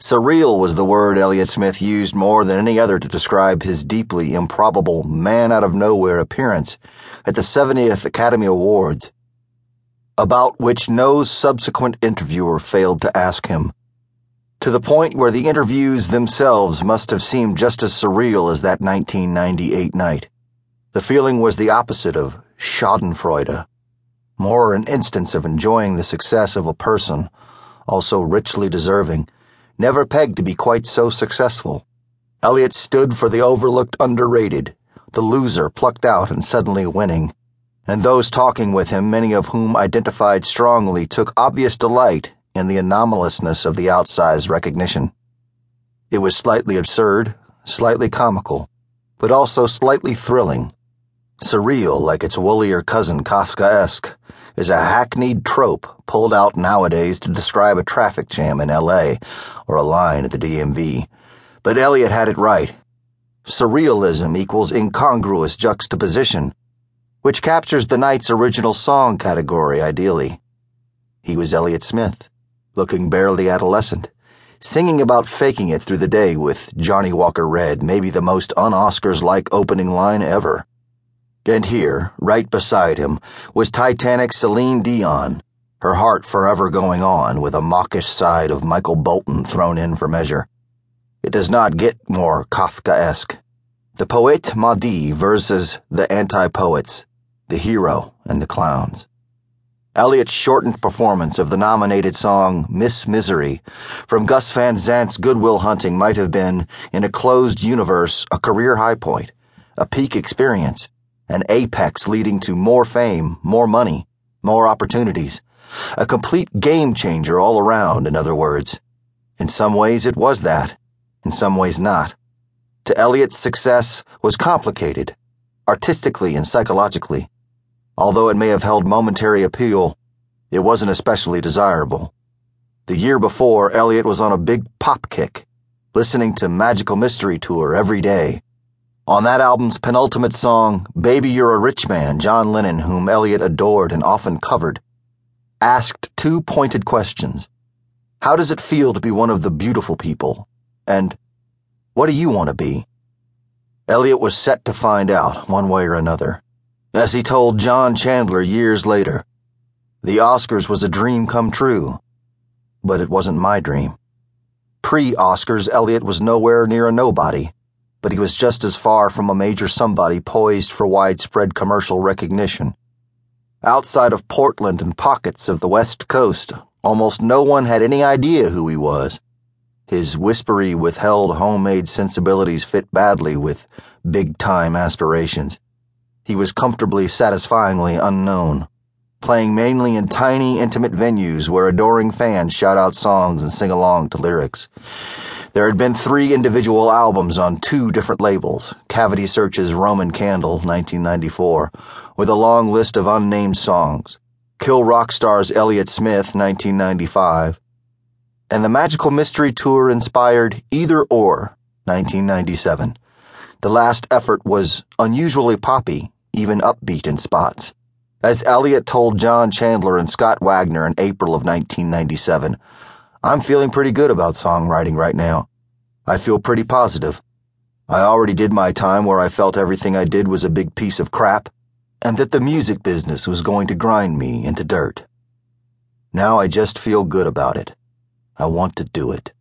Surreal was the word Elliott Smith used more than any other to describe his deeply improbable, man out of nowhere appearance at the 70th Academy Awards, about which no subsequent interviewer failed to ask him, to the point where the interviews themselves must have seemed just as surreal as that 1998 night. The feeling was the opposite of schadenfreude, more an instance of enjoying the success of a person, also richly deserving never pegged to be quite so successful. Elliott stood for the overlooked underrated, the loser plucked out and suddenly winning, and those talking with him, many of whom identified strongly, took obvious delight in the anomalousness of the outsized recognition. It was slightly absurd, slightly comical, but also slightly thrilling. Surreal like its woollier cousin Kafkaesque is a hackneyed trope pulled out nowadays to describe a traffic jam in LA or a line at the DMV. But Elliott had it right. Surrealism equals incongruous juxtaposition, which captures the night's original song category ideally. He was Elliott Smith, looking barely adolescent, singing about faking it through the day with Johnnie Walker Red, maybe the most un Oscars like opening line ever. And here, right beside him, was Titanic Celine Dion, her heart forever going on with a mawkish side of Michael Bolton thrown in for measure. It does not get more Kafkaesque. The poet Maudit versus the anti-poets, the hero and the clowns. Elliott's shortened performance of the nominated song Miss Misery from Gus Van Sant's Good Will Hunting might have been, in a closed universe, a career high point, a peak experience an apex leading to more fame, more money, more opportunities. A complete game changer all around, in other words. In some ways it was that, in some ways not. To Elliott's success was complicated, artistically and psychologically. Although it may have held momentary appeal, it wasn't especially desirable. The year before, Elliott was on a big pop kick, listening to Magical Mystery Tour every day on that album's penultimate song, Baby You're a Rich Man, John Lennon, whom Elliott adored and often covered, asked two pointed questions. How does it feel to be one of the beautiful people? And what do you want to be? Elliott was set to find out, one way or another. As he told John Chandler years later, the Oscars was a dream come true, but it wasn't my dream. Pre Oscars, Elliott was nowhere near a nobody but he was just as far from a major somebody poised for widespread commercial recognition. Outside of Portland and pockets of the West Coast, almost no one had any idea who he was. His whispery, withheld homemade sensibilities fit badly with big time aspirations. He was comfortably, satisfyingly unknown, playing mainly in tiny, intimate venues where adoring fans shout out songs and sing along to lyrics. There had been three individual albums on two different labels Cavity Search's Roman Candle, 1994, with a long list of unnamed songs, Kill Rock Stars' Elliott Smith, 1995, and the Magical Mystery Tour inspired Either Or, 1997. The last effort was unusually poppy, even upbeat in spots. As Elliott told John Chandler and Scott Wagner in April of 1997, I'm feeling pretty good about songwriting right now. I feel pretty positive. I already did my time where I felt everything I did was a big piece of crap, and that the music business was going to grind me into dirt. Now I just feel good about it. I want to do it.